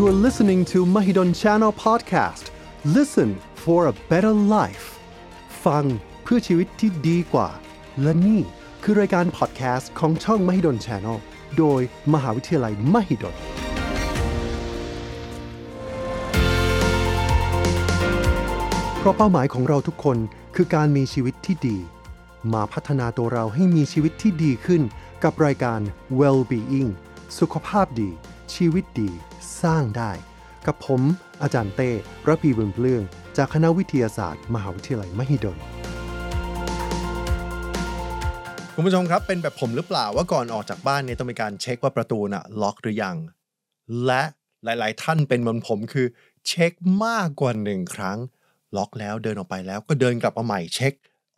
You are listening to Mahidol Channel Podcast. Listen for a better life. ฟังเพื่อชีวิตที่ดีกว่า และนี่คือรายการ podcast ของช่อง Mahidol Channel โดยมหาวิทยาลัย Mahidol เพราะเป้าหมายของเราทุกคนคือการมีชีวิตที่ดี มาพัฒนาตัวเราให้มีชีวิตที่ดีขึ้นกับรายการ Well-being สุขภาพดี ชีวิตดี สร้างได้ กับผมอาจารย์เต้ระพีบุญเปลือง จากคณะวิทยาศาสตร์ มหาวิทยาลัยมหิดลคุณผู้ชมครับ เป็นแบบผมหรือเปล่าว่าก่อนออกจากบ้านเนี่ยต้องมีการเช็คว่าประตูน่ะล็อกหรือยัง และหลาย ๆ ท่านเป็นเหมือนผมคือ เช็คมากกว่าหนึ่งครั้ง ล็อกแล้วเดินออกไปแล้วก็เดินกลับมาใหม่เช็ค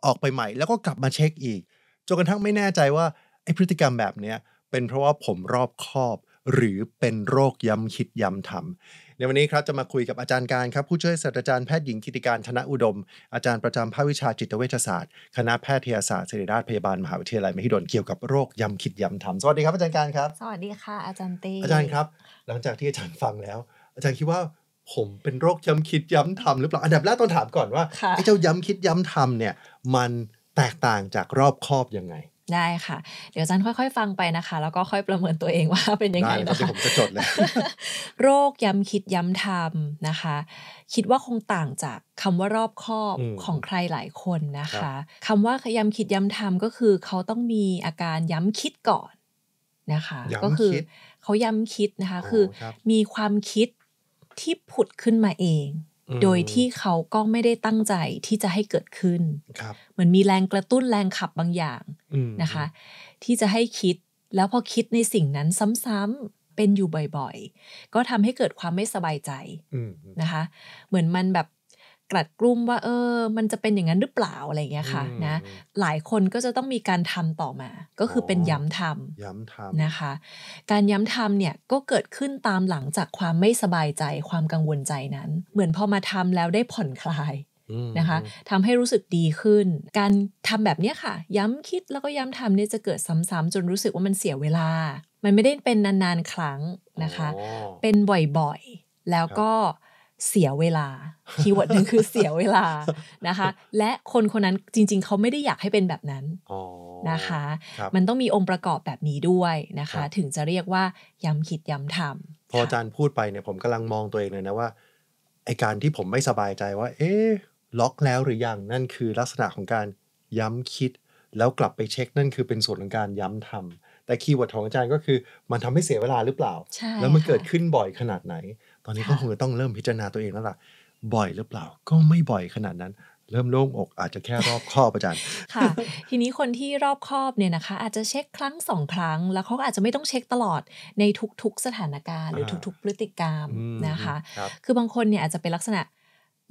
ออกไปใหม่แล้วก็กลับมาเช็คอีกจนกระทั่งไม่แน่ใจว่าไอ้พฤติกรรมแบบเนี้ยเป็นเพราะว่าผมรอบคอบ หรือเป็นโรคย้ำคิดย้ำทำในวันนี้ครับจะมาคุยกับอาจารย์การครับผู้ช่วยศาสตราจารย์แพทย์หญิงกิติการธนอุดม อาจารย์ประจำภาควิชาจิตเวชศาสตร์ คณะแพทยศาสตร์ศิริราชพยาบาลมหาวิทยาลัยมหิดลเกี่ยวกับโรคย้ำคิดย้ำทำสวัสดีครับอาจารย์การครับ สวัสดีค่ะ อาจารย์เต้อาจารย์ครับ หลังจากที่อาจารย์ฟังแล้ว อาจารย์คิดว่าผมเป็นโรคย้ำคิดย้ำทำหรือเปล่าอันดับแรกต้องถามก่อนว่าค่ะไอ้เจ้าย้ำคิดย้ำทำเนี่ยมันแตกต่างจากรอบคอบยังไง ได้ค่ะ เดี๋ยวอาจารย์ค่อยๆ ฟังไปนะคะ แล้วก็ค่อยประเมินตัวเองว่าเป็นยังไงได้ครับนะเดี๋ยวคะผมจะจดเลยโรคย้ำคิดย้ำทำนะคะ คิดว่าคงต่างจากคำว่ารอบคอบอืมของใครหลายคนนะครัคะบคำว่าย้ำคิดย้ำทำก็คือเขาต้องมีอาการย้ำคิดก่อนนะคะย้ำก็คืคิดเขาย้ำคิดนะคะอ๋อคือครับมีความคิดที่ผุดขึ้นมาเองอืม โดยที่เขาก็ไม่ได้ตั้งใจที่จะให้เกิดขึ้นครับเหมือนมีแรงกระตุ้นแรงขับบางอย่างอืมนะคะ ที่จะให้คิดแล้วพอคิดในสิ่งนั้นซ้ำๆเป็นอยู่บ่อยๆ ก็ทำให้เกิดความไม่สบายใจอืมนะคะ เหมือนมันแบบ กลัดกลุ้มว่าเออ มันจะเป็นอย่างนั้นหรือเปล่าอะไรอย่างเงี้ยค่ะอืมนะหลายคนก็จะต้องมีการทำต่อมา ก็คือเป็นอ๋อย้ำทำย้ำทำนะคะ การย้ำทำเนี่ยก็เกิดขึ้นตามหลังจากความไม่สบายใจความกังวลใจนั้น เหมือนพอมาทำแล้วได้ผ่อนคลายอืมนะคะทำให้รู้สึกดีขึ้น การทำแบบเนี้ยค่ะ ย้ำคิดแล้วก็ย้ำทำเนี่ยจะเกิดซ้ำๆจนรู้สึกว่ามันเสียเวลา มันไม่ได้เป็นนานๆ ครั้งนะคะอ๋อเป็นบ่อยๆ แล้วก็ เสียเวลาคีย์เวิร์ดหนึ่งคือเสียเวลานะคะ และคนคนนั้นจริง ๆ เขาไม่ได้อยากให้เป็นแบบนั้นอ๋อนะคะครับมันต้องมีองค์ประกอบแบบนี้ด้วยนะครัคะบถึงจะเรียกว่าย้ำคิดย้ำทำพออาจารย์พูดไปเนี่ยผมกำลังมองตัวเองเลยนะว่าไอ้การที่ผมไม่สบายใจว่า เอ๊ะล็อกแล้วหรือยังนั่นคือลักษณะของการย้ำคิด แล้วกลับไปเช็คนั่นคือเป็นส่วนของการย้ำทำแต่ keyword ของอาจารย์ก็คือ มันทำให้เสียเวลาหรือเปล่าใช่แล้วมันค่ะเกิดขึ้นบ่อยขนาดไหน ตอนนี้ก็ค่ะคงจะต้องเริ่มพิจารณาตัวเองแล้วล่ะ บ่อยหรือเปล่า ก็ไม่บ่อยขนาดนั้น เริ่มโล่งอกอาจจะแค่รอบคอบอาจารย์ค่ะ ทีนี้คนที่รอบคอบเนี่ยนะคะ อาจจะเช็คครั้งสองครั้ง แล้วเขาก็อาจจะไม่ต้องเช็คตลอดในทุกๆสถานการณ์หรืออ่าทุกๆ พฤติกรรมอืมนะคะครับคือบางคนเนี่ยอาจจะเป็นลักษณะ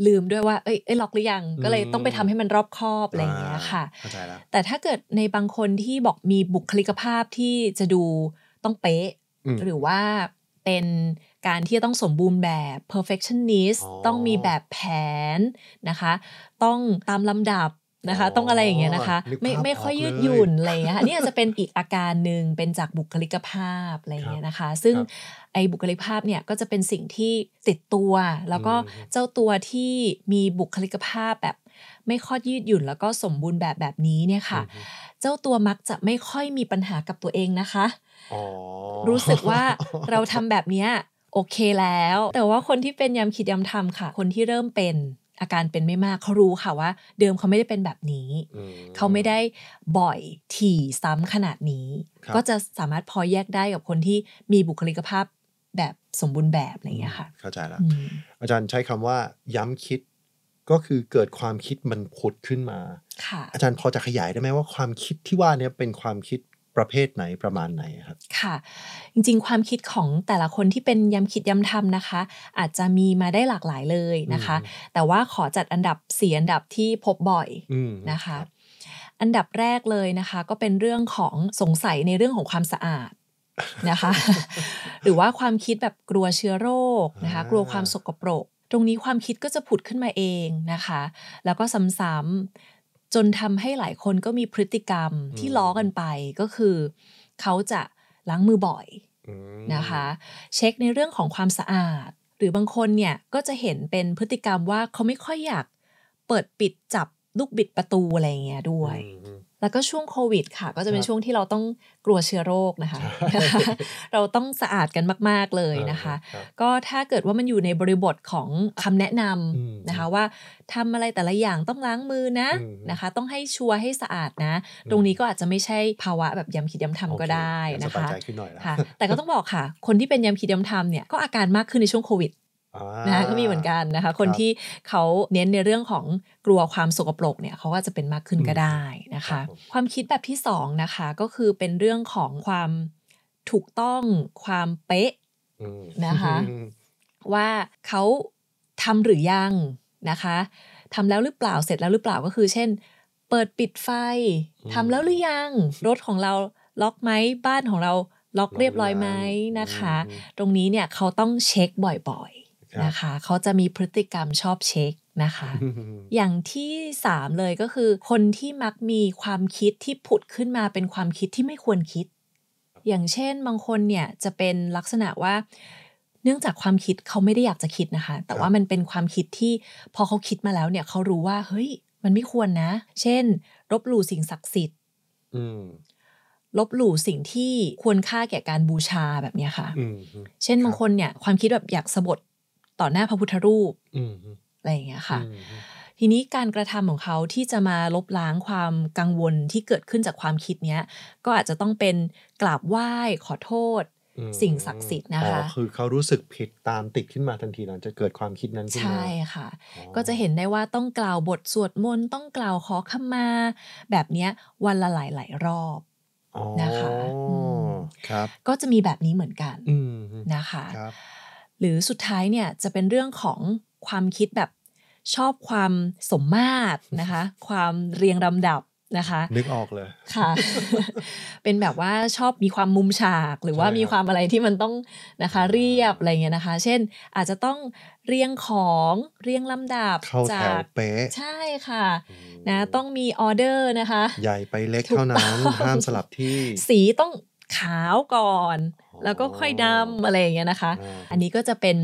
ลืมด้วยว่า เอ้ยเอ้ยล็อกหรือยัง ก็เลยต้องไปทำให้มันรอบคอบอะไรอย่างเงี้ยค่ะเข้าใจแล้วแต่ถ้าเกิดในบางคนที่บอกมีบุคลิกภาพที่จะดูต้องเป๊ะอืมหรือว่าเป็น การที่จะต้องสมบูรณ์แบบ perfectionist อ๋อต้องมีแบบแผนนะคะ ต้องตามลำดับนะคะอ๋อต้องอะไรอย่างเงี้ยนะคะนึกภาพไม่ไม่ค่อยออกยืดเลยหยุ่นอะไรอย่างเงี้ยค่ะนี่อาจจะเป็นอีกอาการหนึ่งเป็นจากบุคลิกภาพอะไรอย่างเงี้ยนะคะ ซึ่งครับไอ้บุคลิกภาพเนี่ยก็จะเป็นสิ่งที่ติดตัว แล้วก็อืมเจ้าตัวที่มีบุคลิกภาพแบบไม่ค่อยยืดหยุ่นแล้วก็สมบูรณ์แบบแบบนี้เนี่ยค่ะอืมเจ้าตัวมักจะไม่ค่อยมีปัญหากับตัวเองนะคะอ๋อรู้สึกว่าเราทำแบบเนี้ย โอเคแล้ว แต่ว่าคนที่เป็นย้ำคิดย้ำทำค่ะ คนที่เริ่มเป็นอาการเป็นไม่มากเขารู้ค่ะว่า เดิมเขาไม่ได้เป็นแบบนี้อืมเขาไม่ได้บ่อยถี่ซ้ำขนาดนี้ครับก็จะสามารถพอแยกได้กับคนที่มีบุคลิกภาพแบบสมบูรณ์แบบอะไรอย่างเงี้ยค่ะ เข้าใจแล้วอืมอาจารย์ใช้คำว่าย้ำคิดก็คือเกิดความคิดมันผุดขึ้นมาค่ะอาจารย์พอจะขยายได้ไหมว่าความคิดที่ว่าเนี่ยเป็นความคิด ประเภทไหนประมาณไหนครับ ค่ะ จริงๆ ความคิดของแต่ละคนที่เป็นย้ำคิดย้ำทำนะคะ อาจจะมีมาได้หลากหลายเลยนะคะอืมแต่ว่าขอจัดอันดับสี่อันดับที่พบบ่อยอืมนะคะรับอันดับแรกเลยนะคะ ก็เป็นเรื่องของสงสัยในเรื่องของความสะอาดนะคะ หรือว่าความคิดแบบกลัวเชื้อโรคนะคะอ่ากลัวความสกปรก ตรงนี้ความคิดก็จะผุดขึ้นมาเองนะคะ แล้วก็ซ้ำๆ จนทำให้หลายคนก็มีพฤติกรรมที่ล้อกันไปก็คือ เขาจะล้างมือบ่อยอืมนะคะ เช็คในเรื่องของความสะอาด หรือบางคนเนี่ยก็จะเห็นเป็นพฤติกรรมว่าเขาไม่ค่อยอยากเปิดปิดจับลูกบิดประตูอะไรอย่างเงี้ยด้วยอืม แล้วก็ช่วงโควิดค่ะ ก็จะเป็คนรับช่วงที่เราต้องกลัวเชื้อโรคนะคะใช่เราต้องสะอาดกันมาก ๆเลยนะคะครับก็ถ้าเกิดว่ามันอยู่ในบริบทของคำแนะนอืมำนะคะว่าทำอะไรแต่ละอย่างต้องล้างมือนะอืมนะคะ ต้องให้ชัวร์ให้สะอาดนะ ตรงนี้ก็อาจจะไม่ใช่ภาวะแบบย้ำคิดย้ำทำก็ได้โอเคนะสบายคะใจขึ้นหน่อยละค่ะ แต่ก็ต้องบอกค่ะ คนที่เป็นย้ำคิดย้ำทำเนี่ยก็อาการมากขึ้นในช่วงโควิดอ่า นะคะก็มีเหมือนกันนะคะ คนครับที่เขาเน้นในเรื่องของกลัวความสกปรกเนี่ยเขาก็จะเป็นมากขึ้นก็ได้นะครัคะบผมความคิดแบบที่สองนะคะก็คือเป็นเรื่องของความถูกต้องความเป๊ะอืมนะคะว่าเขาทำหรือยังนะคะทำแล้วหรือเปล่าเสร็จแล้วหรือเปล่าก็คือ เช่น เปิดปิดไฟอืมทำแล้วหรือยังรถของเราล็อกไหมบ้านของเราล็อกเรียบร้อยไหมนะคะอืมตรงนี้เนี่ยเขาต้องเช็คบ่อยครับๆ นะคะ เขาจะมีพฤติกรรมชอบเช็คนะคะอืมอย่างที่สามเลยก็คือ คนที่มักมีความคิดที่ผุดขึ้นมาเป็นความคิดที่ไม่ควรคิด อย่างเช่นบางคนเนี่ยจะเป็นลักษณะว่า เนื่องจากความคิดเขาไม่ได้อยากจะคิดนะคะ แต่ว่ามันเป็นความคิดที่พอเขาคิดมาแล้วเนี่ยเขารู้ว่าเฮ้ย มันไม่ควรนะ เช่นลบหลู่สิ่งศักดิ์สิทธิ์อืมลบหลู่สิ่งที่ควรค่าแก่การบูชาแบบเนี้ยค่ะอืมเช่นครับบางคนเนี่ย ความคิดแบบอยากสะบด ต่อหน้าพระพุทธรูปอืมอะไรอย่างเงี้ยค่ะอืมทีนี้การกระทำของเขาที่จะมาลบล้างความกังวลที่เกิดขึ้นจากความคิดเนี้ย ก็อาจจะต้องเป็นกราบไหว้ขอโทษอืมสิ่งศักดิ์สิทธิ์นะคะอ๋อคือเขารู้สึกผิดตามติดขึ้นมาทันทีหลังจะเกิดความคิดนั้นขึ้นมาใช่ค่ะอ๋อก็จะเห็นได้ว่าต้องกล่าวบทสวดมนต์ต้องกล่าวขอขมา แบบเนี้ยวันละหลายหลายๆรอบอ๋อนะคะอืมครับก็จะมีแบบนี้เหมือนกันอืมนะคะครับ หรือสุดท้ายเนี่ยจะเป็นเรื่องของความคิดแบบชอบความสมมาตรนะคะ ความเรียงลำดับนะคะนึกออกเลยค่ะ เป็นแบบว่าชอบมีความมุมฉากหรือว่าใช่ครับมีความอะไรที่มันต้องนะคะเรียบอะไรเงี้ยนะคะ เช่นอาจจะต้องเรียงของเรียงลำดับเข้าแถจาวกเป๊ะใช่ค่ะอืมนะต้องมีออเดอร์นะคะ ใหญ่ไปเล็กถูกเท่านั้นต้องห้ามสลับที่ สีต้องขาวก่อนอ๋อ แล้วก็ค่อยดำอะไรอย่างเงี้ยนะคะอ่าอันนี้ก็จะเป็น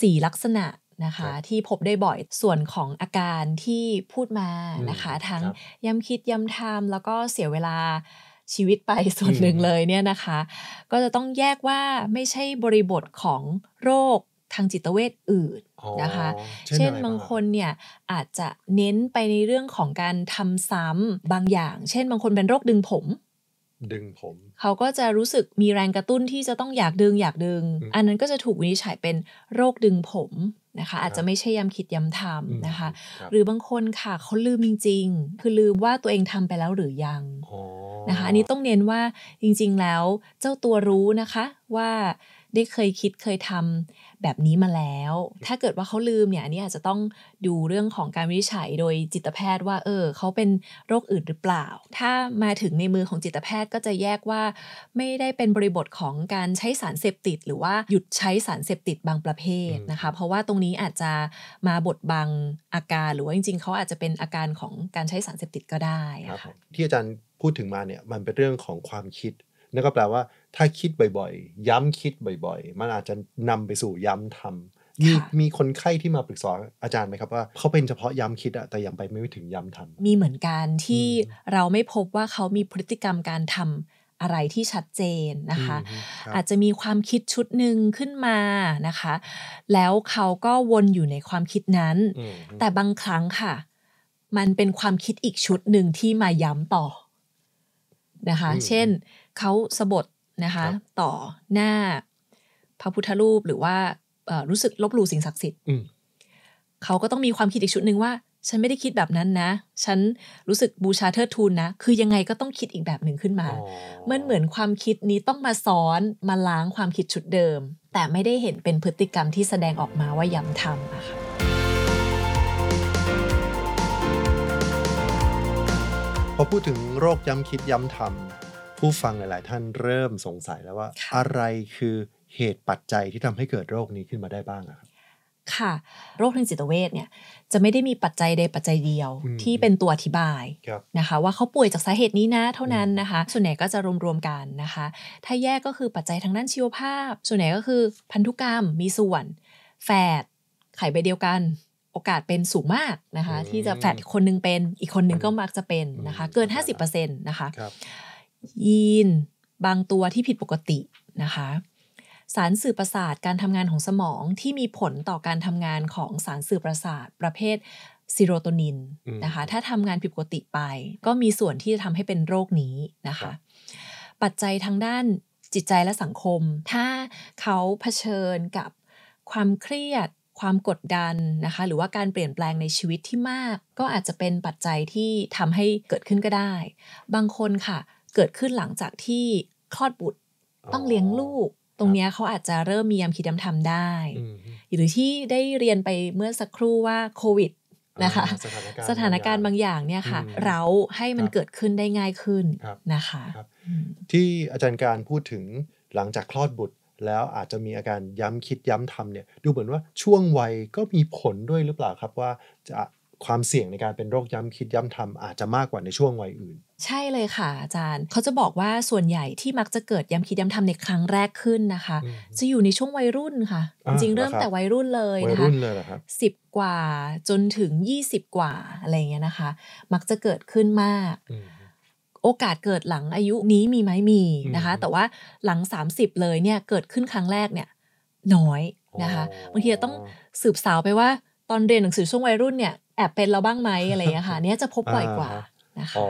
สีลักษณะนะคะครับที่พบได้บ่อยส่วนของอาการที่พูดมานะคะอืมทั้งครับย้ำคิดย้ำทำแล้วก็เสียเวลาชีวิตไปส่วนหนึ่งอืมเลยเนี่ยนะคะ ก็จะต้องแยกว่าไม่ใช่บริบทของโรคทางจิตเวชอื่นอ๋อนะคะ เช่นเช่นอะไรบางบ้างคนเนี่ยอาจจะเน้นไปในเรื่องของการทำซ้ำบางอย่าง เช่นบางคนเป็นโรคดึงผม ดึงผม เขาก็จะรู้สึกมีแรงกระตุ้นที่จะต้องอยากดึงอยากดึงอืมอันนั้นก็จะถูกวินิจฉัยเป็นโรคดึงผมนะคะ อาจจะไม่ใช่ย้ำคิดย้ำทอืมำนะคะครับหรือบางคนค่ะเขาลืมจริง ๆ คือลืมว่าตัวเองทำไปแล้วหรือยังอ๋อนะคะ อันนี้ต้องเน้นว่าจริงๆแล้วเจ้าตัวรู้นะคะว่าได้เคยคิดเคยทำ แบบนี้มาแล้ว ถ้าเกิดว่าเขาลืมเนี่ยอันนี้อาจจะต้องดูเรื่องของการวินิจฉัยโดยจิตแพทย์ว่า เออเขาเป็นโรคอื่นหรือเปล่า ถ้ามาถึงในมือของจิตแพทย์ก็จะแยกว่า ไม่ได้เป็นบริบทของการใช้สารเสพติด หรือว่าหยุดใช้สารเสพติดบางประเภทนะคะ เพราะว่าตรงนี้อาจจะมาบดบังอาการหรือว่าจริง ๆเขาอาจจะเป็นอาการของการใช้สารเสพติดก็ได้ครับอะผค่ะมที่อาจารย์พูดถึงมาเนี่ยมันเป็นเรื่องของความคิดนั่นก็แปลว่า ถ้าคิดบ่อยๆ ย้ำคิดบ่อยๆ มันอาจจะนำไปสู่ย้ำทำมีค่ะมีคนไข้ที่มาปรึกษาอาจารย์ไหมครับว่าเขาเป็นเฉพาะย้ำคิดอะแต่ยังไปไม่ถึงย้ำทำมีเหมือนกันที่อืมเราไม่พบว่าเขามีพฤติกรรมการทำอะไรที่ชัดเจนนะคะอืมครับอาจจะมีความคิดชุดหนึ่งขึ้นมานะคะ แล้วเขาก็วนอยู่ในความคิดนั้นอืมแต่บางครั้งค่ะ มันเป็นความคิดอีกชุดหนึ่งที่มาย้ำต่อนะคะอืมเช่น เขาสะบด นะคะครับต่อหน้าพระพุทธรูปหรือว่าเอ่อรู้สึกลบหลู่สิ่งศักดิ์สิทธิ์อืมเขาก็ต้องมีความคิดอีกชุดหนึ่งว่า ฉันไม่ได้คิดแบบนั้นนะ ฉันรู้สึกบูชาเทิดทูนนะ คือยังไงก็ต้องคิดอีกแบบหนึ่งขึ้นมาอ๋อมันเหมือนความคิดนี้ต้องมาซ้อนมาล้างความคิดชุดเดิม แต่ไม่ได้เห็นเป็นพฤติกรรมที่แสดงออกมาว่าย้ำทำอะค่ะพอพูดถึงโรคย้ำคิดย้ำทำ ผู้ฟังหลาย ๆ ท่านเริ่มสงสัยแล้วว่าค่ะอะไรคือเหตุปัจจัยที่ทำให้เกิดโรคนี้ขึ้นมาได้บ้างอะครับค่ะ โรคทางจิตเวชเนี่ยจะไม่ได้มีปัจจัยใดปัจจัยเดียวอืมที่เป็นตัวอธิบายครับนะคะ ว่าเขาป่วยจากสาเหตุนี้นะเท่านั้นนะคะ ส่วนใหญ่ก็จะรวมๆกันนะคะ ถ้าแยกก็คือปัจจัยทางด้านชีวภาพ ส่วนใหญ่ก็คือพันธุกรรมมีส่วน แฝดไข่ใบเดียวกันโอกาสเป็นสูงมากนะคะอืมที่จะแฝดคนหนึงเป็นอีกคนหนึงก็มักจะเป็นนะคะอืมเกินครับ50%นะคะครับ ยีน บางตัวที่ผิดปกตินะคะ สารสื่อประสาทการทำงานของสมองที่มีผลต่อการทำงานของสารสื่อประสาทประเภทซีโรโทนินอืมนะคะ ถ้าทำงานผิดปกติไป ก็มีส่วนที่จะทำให้เป็นโรคนี้นะครัคะบปัจจัยทางด้านจิตใจและสังคม ถ้าเขาเผชิญกับความเครียด ความกดดันนะคะ หรือว่าการเปลี่ยนแปลงในชีวิตที่มาก ก็อาจจะเป็นปัจจัยที่ทำให้เกิดขึ้นก็ได้ บางคนค่ะ เกิดขึ้นหลังจากที่คลอดบุตรต้องเลี้ยงลูก ตรงเนี้ยเขาอาจจะเริ่มมียามคิดยามทำได้อืมหรือที่ได้เรียนไปเมื่อสักครู่ว่าโควิดนะคะอ่าสถานการณ์สถานการณ์บางอย่างเนี่ยค่ะอืมเราให้มันครับเกิดขึ้นได้ง่ายขึ้นครับนะคะครับอืมที่อาจารย์การพูดถึงหลังจากคลอดบุตรแล้วอาจจะมีอาการย้ำคิดย้ำทำเนี่ยดูเหมือนว่าช่วงวัยก็มีผลด้วยหรือเปล่าครับว่าจะ ความเสี่ยงในการเป็นโรคย้ำคิดย้ำทำอาจจะมากกว่าในช่วงวัยอื่น ใช่เลยค่ะอาจารย์ เขาจะบอกว่าส่วนใหญ่ที่มักจะเกิดย้ำคิดย้ำทำในครั้งแรกขึ้นนะคะอืมจะอยู่ในช่วงวัยรุ่นค่ะอ่าจริงๆเริ่มเหรอครับแต่วัยรุ่นเลยวัยนะคะรุ่นเลยเหรอครับสิบกว่าจนถึง 20 กว่าอะไรอย่างเงี้ยนะคะ มักจะเกิดขึ้นมากอืมโอกาสเกิดหลังอายุนี้มีไหมมีนะคะอืมแต่ว่าหลัง 30 เลยเนี่ยเกิดขึ้นครั้งแรกเนี่ยน้อยนะคะอ๋อบางทีเราต้องสืบสาวไปว่า ตอนเรียนหนังสือช่วงวัยรุ่นเนี่ยแอบเป็นเราบ้างไหมอะไรอย่างเงี้ยค่ะเนี่ยจะพบบ่อยกว่าอ่านะคะอ๋อ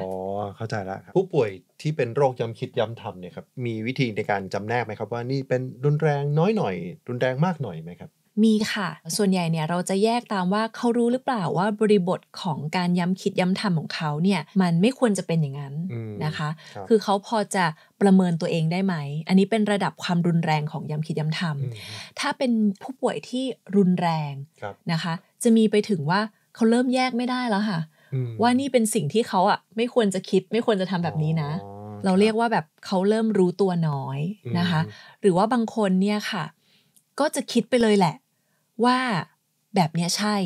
เข้าใจแล้วครับผู้ป่วยที่เป็นโรคย้ำคิดย้ำทำเนี่ยครับมีวิธีในการจำแนกไหมครับว่านี่เป็นรุนแรงน้อยหน่อย รุนแรงมากหน่อยไหมครับมีค่ะ ส่วนใหญ่เนี่ยเราจะแยกตามว่าเขารู้หรือเปล่าว่าบริบทของการย้ำคิดย้ำทำของเขาเนี่ยมันไม่ควรจะเป็นอย่างนั้นอืมนะคะครับคือเขาพอจะประเมินตัวเองได้ไหม อันนี้เป็นระดับความรุนแรงของย้ำคิดย้ำทอืมำถ้าเป็นผู้ป่วยที่รุนแรงครับนะคะ จะมีไปถึงว่าเขาเริ่มแยกไม่ได้แล้วค่ะอืมว่านี่เป็นสิ่งที่เขาอะไม่ควรจะคิดไม่ควรจะทำแบบนี้นะอ๋อเราเรียกว่าแบบเขาเริ่มรู้ตัวน้อยนะคะอืมหรือว่าบางคนเนี่ยค่ะ ก็จะคิดไปเลยแหละ ว่าแบบเนี้ยใช่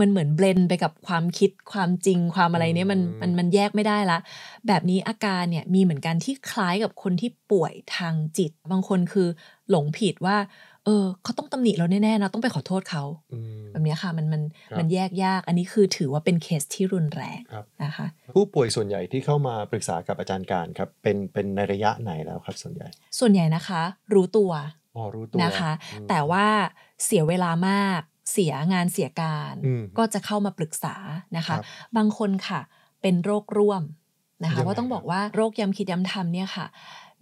มันเหมือนเบลนไปกับความคิดความจริงความอะไรเนี่ยมันมันมันแยกไม่ได้ละ แบบนี้อาการเนี่ยมีเหมือนกันที่คล้ายกับคนที่ป่วยทางจิต บางคนคือหลงผิดว่า เออเขาต้องตำหนิเราแน่ๆนะต้องไปขอโทษเขาอืม แบบเนี้ยค่ะมันมันครับมันแยกยาก อันนี้คือถือว่าเป็นเคสที่รุนแรงครับนะคะผู้ป่วยส่วนใหญ่ที่เข้ามาปรึกษากับอาจารย์การครับเป็นเป็นในระยะไหนแล้วครับส่วนใหญ่ ส่วนใหญ่นะคะ รู้ตัวอ๋อรู้ตัวนะคะอืมแต่ว่าเสียเวลามากเสียงานเสียการอืมก็จะเข้ามาปรึกษานะคะครับบางคนค่ะ เป็นโรคร่วมนะคะยังไงว่าต้องครับบอกว่าโรคย้ำคิดย้ำทำเนี่ยค่ะ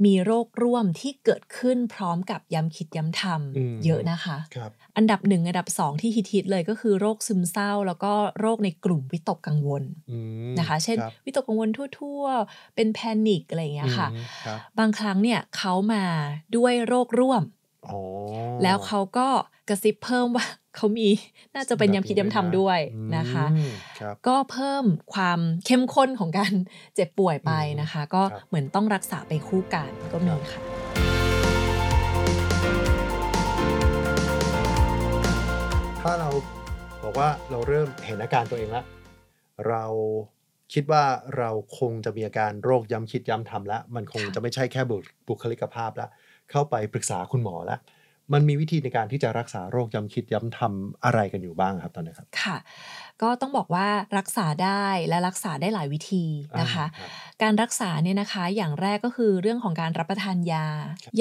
มีโรคร่วมที่เกิดขึ้นพร้อมกับย้ำคิดย้ำทำเยอะนะคะครับอันดับหนึ่งอันดับสองที่ฮิตๆเลยก็คือโรคซึมเศร้า แล้วก็โรคในกลุ่มวิตกกังวลอืมนะคะ เช่นครับวิตกกังวลทั่ว ๆ เป็นแพนิคอะไรอย่างเงี้ยค่ะอืมครับบางครั้งเนี่ยเขามาด้วยโรคร่วมอ๋อ แล้วเขาก็กระซิบเพิ่มว่าเขามีน่าจะเป็นยำคิดยำทำด้วยนะคะอืมครับก็เพิ่มความเข้มข้นของการเจ็บป่วยไปนะคะ ก็ครับเหมือนต้องรักษาไปคู่กันก็มีค่ะถ้าเราบอกว่าเราเริ่มเห็นอาการตัวเองแล้วเราคิดว่าเราคงจะมีอาการโรคย้ำคิดย้ำทำแล้ว มันคงค่ะจะไม่ใช่แค่บุบุคลิกภาพแล้ว เข้าไปปรึกษาคุณหมอแล้วมันมีวิธีในการที่จะรักษาโรคย้ำคิดย้ำทำอะไรกันอยู่บ้างครับตอนนี้ครับค่ะ ก็ต้องบอกว่ารักษาได้และรักษาได้หลายวิธีนะคะอ่ารับการรักษาเนี่ยนะคะอย่างแรกก็คือเรื่องของการรับประทานยา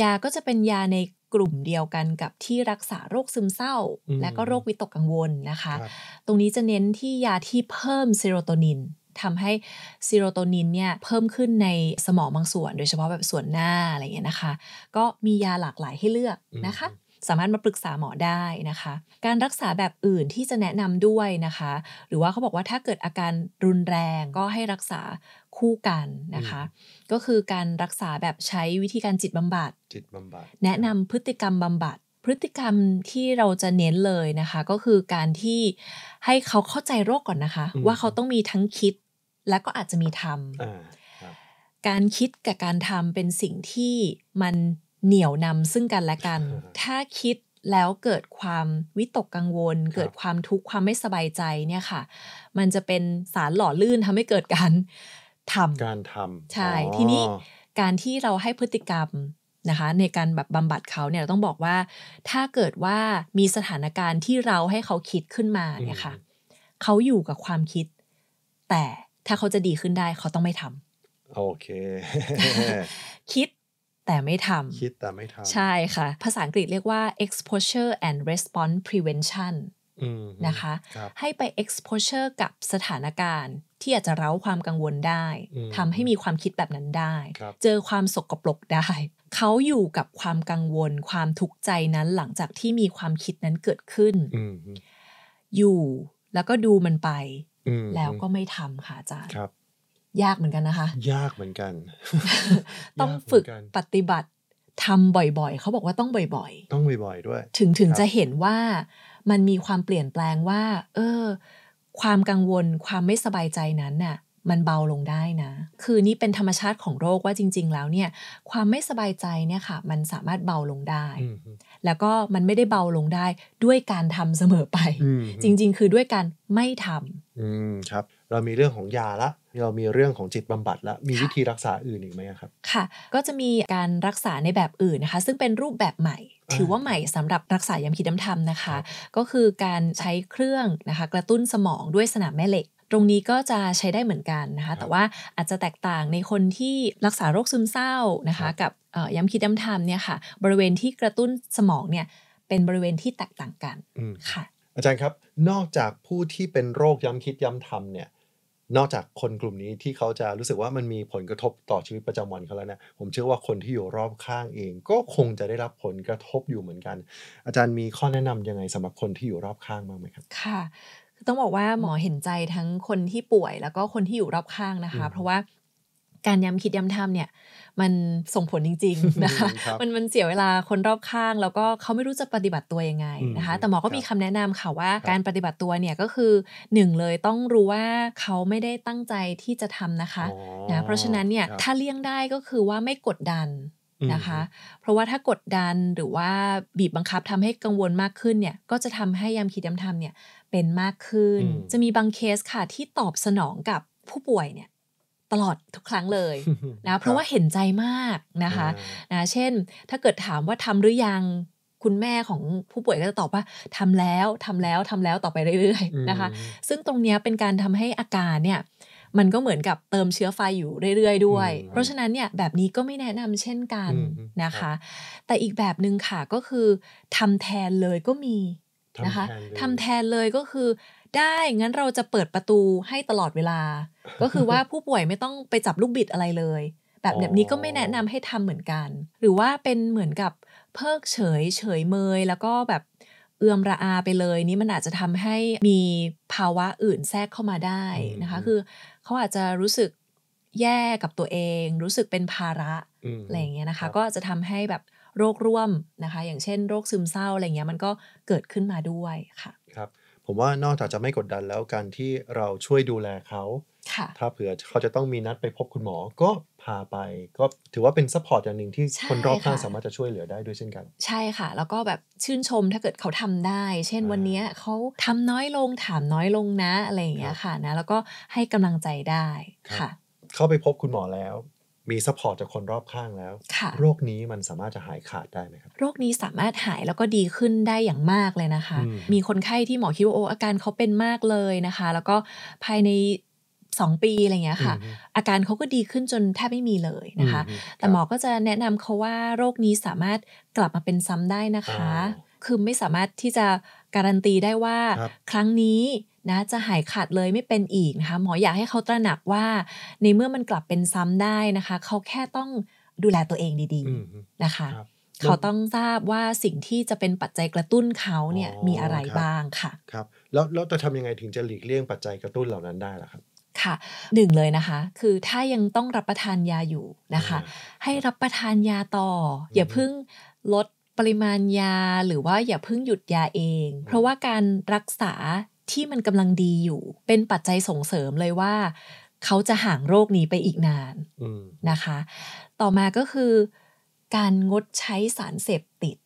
ยาก็จะเป็นยาในกลุ่มเดียวกันกับที่รักษาโรคซึมเศร้าอืมและก็โรควิตกกังวลนะคะครับตรงนี้จะเน้นที่ยาที่เพิ่มเซโรโทนิน ทำให้เซโรโทนินเนี่ยเพิ่มขึ้นในสมองบางส่วน โดยเฉพาะแบบส่วนหน้าอะไรอย่างเงี้ยนะคะ ก็มียาหลากหลายให้เลือกนะคะสามารถมาปรึกษาหมอได้นะคะ การรักษาแบบอื่นที่จะแนะนำด้วยนะคะ หรือว่าเขาบอกว่าถ้าเกิดอาการรุนแรงก็ให้รักษาคู่กันนะคะ ก็คือการรักษาแบบใช้วิธีการจิตบำบัดจิตบำบัด แนะนำพฤติกรรมบำบัด พฤติกรรมที่เราจะเน้นเลยนะคะ ก็คือการที่ให้เขาเข้าใจโรคก่อนนะคะอืมว่าเขาต้องมีทั้งคิด และก็อาจจะมีทำอ่าครับการคิดกับการทำเป็นสิ่งที่มันเหนี่ยวนำซึ่งกันและกัน ถ้าคิดแล้วเกิดความวิตกกังวล เกิดความทุกข์ความไม่สบายใจเนี่ยค่ะ มันจะเป็นสารหล่อลื่นทำให้เกิดการทำการทำใช่อ๋อทีนี้การที่เราให้พฤติกรรมนะคะ ในการแบบบำบัดเขาเนี่ยเราต้องบอกว่าถ้าเกิดว่ามีสถานการณ์ที่เราให้เขาคิดขึ้นมาเนี่ยค่ะ เขาอยู่กับความคิด แต่ ถ้าเขาจะดีขึ้นได้เขาต้องไม่ทำโอเค คิดแต่ไม่ทำคิดแต่ไม่ทำใช่ค่ะ ภาษาอังกฤษเรียกว่า exposure and response prevention อืมนะคะครับให้ไป exposure กับสถานการณ์ ที่อาจจะเร้าความกังวลได้อืมทำให้มีความคิดแบบนั้นได้ครับเจอความสกปรกได้ เขาอยู่กับความกังวล ความทุกข์ใจนั้นหลังจากที่มีความคิดนั้นเกิดขึ้นอืมอยู่แล้วก็ดูมันไปอืม แล้วก็ไม่ทำค่ะอาจารย์ครับ ยากเหมือนกันนะคะ ยากเหมือนกัน ต้องยาเหมืนฝึกนปฏิบัติทำบ่อยๆ เขาบอกว่าต้องบ่อยๆ ต้องบ่อยๆด้วย ถึงถึงครับจะเห็นว่ามันมีความเปลี่ยนแปลงว่า เออ ความกังวลความไม่สบายใจนั้นน่ะ มันเบาลงได้นะ คือนี่เป็นธรรมชาติของโรคว่าจริง ๆ แล้วเนี่ยความไม่สบายใจเนี่ยค่ะ มันสามารถเบาลงได้อืมแล้วก็มันไม่ได้เบาลงได้ด้วยการทำเสมอไปอืมจริง ๆ คือด้วยการไม่ทำอืมครับ เรามีเรื่องของยาละเรามีเรื่องของจิตบำบัดละมีค่ะวิธีรักษาอื่นอีกไหมครับ ค่ะ ก็จะมีการรักษาในแบบอื่นนะคะ ซึ่งเป็นรูปแบบใหม่อ่าถือว่าใหม่สำหรับรักษาย้ำคิดย้ำทำนะคะ ก็คือการใช้เครื่องนะคะ กระตุ้นสมองด้วยสนามแม่เหล็ก ตรงนี้ก็จะใช้ได้เหมือนกันนะคะ แต่ว่าอาจจะแตกต่างในคนที่รักษาโรคซึมเศร้านะคะ กับเอ่อย้ำคิดย้ำทำเนี่ยค่ะ บริเวณที่กระตุ้นสมองเนี่ยเป็นบริเวณที่แตกต่างกันอืมค่ะ อาจารย์ครับ นอกจากผู้ที่เป็นโรคย้ำคิดย้ำทำเนี่ยนอกจากคนกลุ่มนี้ที่เขาจะรู้สึกว่ามันมีผลกระทบต่อชีวิตประจำวันเขาแล้วเนี่ยผมเชื่อว่าคนที่อยู่รอบข้างเอง ก็คงจะได้รับผลกระทบอยู่เหมือนกัน อาจารย์มีข้อแนะนำยังไงสำหรับคนที่อยู่รอบข้างบ้างไหมครับ ค่ะ คือต้องบอกว่าหมอเห็นใจทั้งคนที่ป่วยแล้วก็คนที่อยู่รอบข้างนะคะอืมเพราะว่าการย้ำคิดย้ำทำเนี่ยมันส่งผลจริง ๆนะคะครับมันมันเสียเวลาคนรอบข้าง แล้วก็เขาไม่รู้จะปฏิบัติตัวยังไงนะคะอืมแต่หมอก็ครับมีคำแนะนำค่ะว่าครับการปฏิบัติตัวเนี่ยก็คือหนึ่งเลยต้องรู้ว่าเขาไม่ได้ตั้งใจที่จะทำนะคะอ๋อนะเพราะฉะนั้นเนี่ยครับถ้าเลี่ยงได้ก็คือว่าไม่กดดันอืมนะคะ เพราะว่าถ้ากดดันหรือว่าบีบบังคับทำให้กังวลมากขึ้นเนี่ยก็จะทำให้ยามคิดยามทำเนี่ย เป็นมากขึ้นอืมจะมีบางเคสค่ะที่ตอบสนองกับผู้ป่วยเนี่ยตลอดทุกครั้งเลยนะเพราะว่าเห็นใจมากนะคะอ่านะเช่น ถ้าเกิดถามว่าทำหรือยังคุณแม่ของผู้ป่วยก็จะตอบว่าทำแล้วทำแล้วทำแล้วต่อไปเรื่อยอืมๆนะคะ ซึ่งตรงเนี้ยเป็นการทำให้อาการเนี่ยมันก็เหมือนกับเติมเชื้อไฟอยู่เรื่อยๆ ด้วยอืมเพราะฉะนั้นเนี่ยแบบนี้ก็ไม่แนะนำเช่นกันอืมนะคะครับแต่อีกแบบหนึ่งค่ะก็คือทำแทนเลยก็มี นะคะทำแทนเลยทำแทนเลยก็คือ ได้งั้นเราจะเปิดประตูให้ตลอดเวลา ก็คือว่าผู้ป่วยไม่ต้องไปจับลูกบิดอะไรเลย แบบอ๋อแบบนี้ก็ไม่แนะนำให้ทำเหมือนกัน หรือว่าเป็นเหมือนกับเพิกเฉยเฉยเมย แล้วก็แบบเอือมระอาไปเลย นี่มันอาจจะทำให้มีภาวะอื่นแทรกเข้ามาได้นะคะ คือเขาอาจจะรู้สึกแย่กับตัวเอง รู้สึกเป็นภาระมอะไรอย่างเงี้ยนะครัคะบก็จะทำให้แบบ โรคร่วมนะคะ อย่างเช่นโรคซึมเศร้าอะไรเงี้ยมันก็เกิดขึ้นมาด้วยค่ะครับผมว่านอกจากจะไม่กดดันแล้วการที่เราช่วยดูแลเขาค่ะถ้าเผื่อเขาจะต้องมีนัดไปพบคุณหมอก็พาไป ก็ถือว่าเป็น support อย่างหนึ่งที่ใช่คนรอบข้างค่ะสามารถจะช่วยเหลือได้ด้วยเช่นกัน ใช่ค่ะ แล้วก็แบบชื่นชมถ้าเกิดเขาทำได้ เช่นอ่าวันเนี้ยเขาทำน้อยลงถามน้อยลงนะอะไรอย่างเงี้ยค่ะนะ แล้วก็ให้กำลังใจได้ค่ะ เข้าไปพบคุณหมอแล้ว มี support จากคนรอบข้างแล้วค่ะโรคนี้มันสามารถจะหายขาดได้ไหมครับ โรคนี้สามารถหายแล้วก็ดีขึ้นได้อย่างมากเลยนะคะอืมมีคนไข้ที่หมอคิดว่าโออาการเขาเป็นมากเลยนะคะ แล้วก็ภายใน2ปีอะไรเงี้ยค่ะอืมอาการเขาก็ดีขึ้นจนแทบไม่มีเลยนะคะอืมแต่หมอก็จะแนะนำเขาว่าโรคนี้สามารถกลับมาเป็นซ้ำได้นะคะอ๋อคือไม่สามารถที่จะการันตีได้ว่าครับครั้งนี้ นะจะหายขาดเลยไม่เป็นอีกนะคะหมออยากให้เขาตระหนักว่าในเมื่อมันกลับเป็นซ้ำได้นะคะ เขาแค่ต้องดูแลตัวเองดีอืมๆนะคะครับเขาต้องทราบว่าสิ่งที่จะเป็นปัจจัยกระตุ้นเขาเนี่ยอ๋อมีอะไรครับบ้างค่ะครับแล้วแล้วจะทำยังไงถึงจะหลีกเลี่ยงปัจจัยกระตุ้นเหล่านั้นได้ล่ะครับค่ะหนึ่งเลยนะคะ คือถ้ายังต้องรับประทานยาอยู่นะคะอ่าให้รับประทานยาต่อออย่าเพิ่งลดปริมาณยาหรือว่าอย่าเพิ่งหยุดยาเอง เพราะว่าการรักษา ที่มันกำลังดีอยู่ เป็นปัจจัยส่งเสริมเลยว่า เขาจะห่างโรคนี้ไปอีกนานอืมนะคะ ต่อมาก็คือ การงดใช้สารเสพติด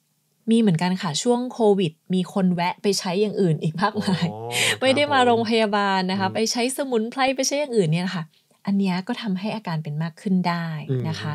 มีเหมือนกันค่ะ ช่วงโควิด มีคนแวะไปใช้อย่างอื่นอีกมากมายอ๋อไม่ได้คบมาโรงผพยาบาลนะคะอืมไปใช้สมุนไพรไปใช้อย่างอื่นเนี่ยค่ะอันเนี้ยก็ทำให้อาการเป็นมากขึ้นได้นะคะ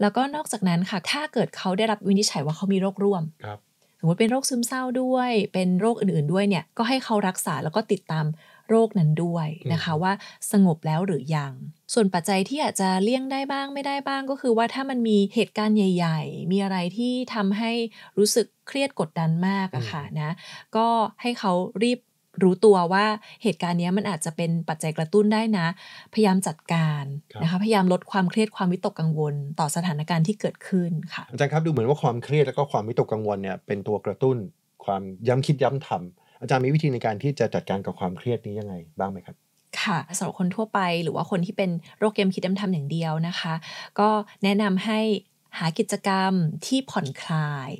แล้วก็นอกจากนั้นค่ะ ถ้าเกิดเขาได้รับวินิจฉัยว่าเขามีโรคร่วมครับ สมมติเป็นโรคซึมเศร้าด้วย เป็นโรคอื่นๆด้วยเนี่ยก็ให้เขารักษาแล้วก็ติดตามโรคนั้นด้วยนะคะว่าสงบแล้วหรือยัง ส่วนปัจจัยที่อาจจะเลี่ยงได้บ้างไม่ได้บ้างก็คือว่าถ้ามันมีเหตุการณ์ใหญ่ ๆ มีอะไรที่ทำให้รู้สึกเครียดกดดันมากอะค่ะนะก็ให้เขารีบ รู้ตัวว่าเหตุการณ์เนี้ยมันอาจจะเป็นปัจจัยกระตุ้นได้นะ พยายามจัดการครับนะคะพยายามลดความเครียดความวิตกกังวล ต่อสถานการณ์ที่เกิดขึ้นค่ะอาจารย์ครับดูเหมือนว่าความเครียดแล้วก็ความวิตกกังวลเนี่ยเป็นตัวกระตุ้น ความย้ำคิดย้ำทำอาจารย์มีวิธีในการที่จะจัดการกับความเครียดนี้ยังไงบ้างไหมครับค่ะสำหรับคนทั่วไปหรือว่าคนที่เป็นโรคเกมคิดย้ำทำอย่างเดียวนะคะ ก็แนะนำให้ หากิจกรรมที่ผ่อนคลาย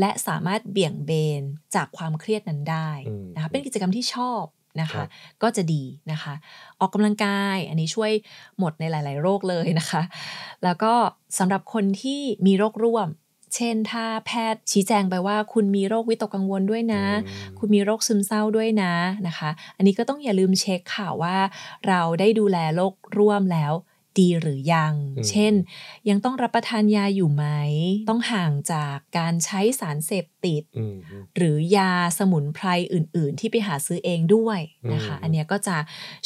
และสามารถเบี่ยงเบนจากความเครียดนั้นได้นะคะอืมเป็นกิจกรรมที่ชอบนะครัคะบก็จะดีนะคะ ออกกำลังกายอันนี้ช่วยหมดในหลาย ๆ โรคเลยนะคะ แล้วก็สำหรับคนที่มีโรคร่วม เช่นถ้าแพทย์ชี้แจงไปว่า คุณมีโรควิตกกังวลด้วยนะอืมคุณมีโรคซึมเศร้าด้วยนะนะคะ อันนี้ก็ต้องอย่าลืมเช็คค่ะว่า เราได้ดูแลโรคร่วมแล้ว ดีหรือยังอืมเช่น ยังต้องรับประทานยาอยู่ไหม ต้องห่างจากการใช้สารเสพติดอืมอืมหรือยาสมุนไพรอื่น ๆ ที่ไปหาซื้อเองด้วยนะคะอืมอันเนี้ยก็จะ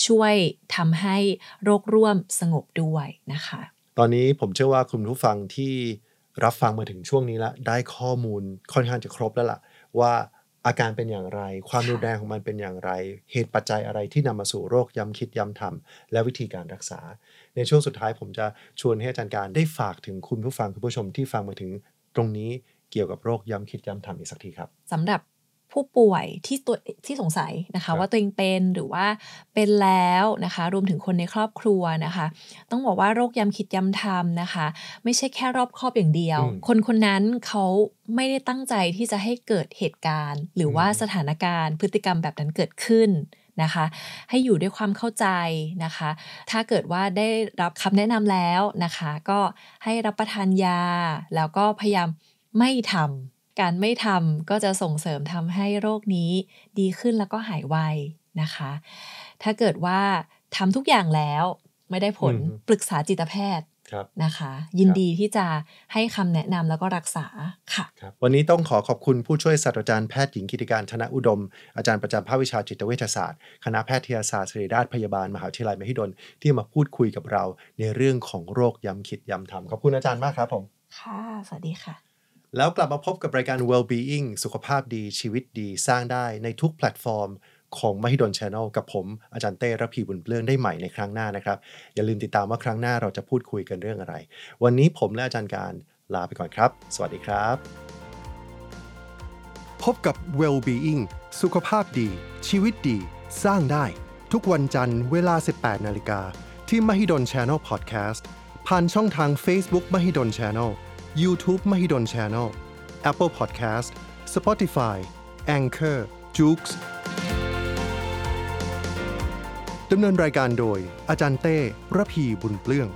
ช่วยทำให้โรคร่วมสงบด้วยนะคะ ตอนนี้ผมเชื่อว่าคุณผู้ฟังที่รับฟังมาถึงช่วงนี้แล้วได้ข้อมูลค่อนข้างจะครบแล้วล่ะว่า อาการเป็นอย่างไร ความรุนแรงของมันเป็นอย่างไร เหตุปัจจัยอะไรที่นำมาสู่โรคย้ำคิดย้ำทำและวิธีการรักษา ในช่วงสุดท้ายผมจะชวนให้อาจารย์การได้ฝากถึงคุณผู้ฟังคุณผู้ชมที่ฟังมาถึงตรงนี้เกี่ยวกับโรคย้ำคิดย้ำทำอีกสักทีครับสำหรับ ผู้ป่วยที่ตัวที่สงสัยนะครัคะบว่าตัวเองเป็นหรือว่าเป็นแล้วนะคะ รวมถึงคนในครอบครัวนะคะ ต้องบอกว่าโรคย้ำคิดย้ำทำนะคะ ไม่ใช่แค่รอบครอบอย่างเดียวอืมคนคนนั้นเขาไม่ได้ตั้งใจที่จะให้เกิดเหตุการณ์ หรือว่าอืมสถานการณ์พฤติกรรมแบบนั้นเกิดขึ้นนะคะ ให้อยู่ด้วยความเข้าใจนะคะ ถ้าเกิดว่าได้รับคำแนะนำแล้วนะคะ ก็ให้รับประทานยา แล้วก็พยายามไม่ทำ การไม่ทำก็จะส่งเสริมทำให้โรคนี้ดีขึ้นแล้วก็หายไวนะคะ ถ้าเกิดว่าทำทุกอย่างแล้วไม่ได้ผลอืมปรึกษาจิตแพทย์ครับนะคะ ยินดีที่จะให้คำแนะนำแล้วก็รักษาค่ะครับวันนี้ต้องขอขอบคุณผู้ช่วยศาสตราจารย์แพทย์หญิงกิติการธนอุดม อาจารย์ประจำภาควิชาจิตเวชศาสตร์ คณะแพทยศาสตร์ศิริราชพยาบาล มหาวิทยาลัยมหิดลที่มาพูดคุยกับเราในเรื่องของโรคย้ำคิดย้ำทำขอบคุณอาจารย์มากครับผม ค่ะ สวัสดีค่ะ แล้วกลับมาพบกับรายการ Well-being สุขภาพดีชีวิตดีสร้างได้ในทุกแพลตฟอร์มของมหิดล Channel กับผม อาจารย์เต้ระพีบุญเปลื้องได้ใหม่ในครั้งหน้านะครับ อย่าลืมติดตามว่าครั้งหน้าเราจะพูดคุยกันเรื่องอะไร วันนี้ผมและอาจารย์การลาไปก่อนครับ สวัสดีครับ พบกับ Well-being สุขภาพดี ชีวิตดี สร้างได้ ทุกวันจันทร์เวลา 18 นาฬิกาที่ Mahidol Channel Podcast ผ่านช่องทาง Facebook Mahidol Channel YouTube Mahidol Channel Apple Podcast Spotify Anchor j o o x ดำเนินรายการโดย อาจารย์เต้ระพีบุญเปลื้อง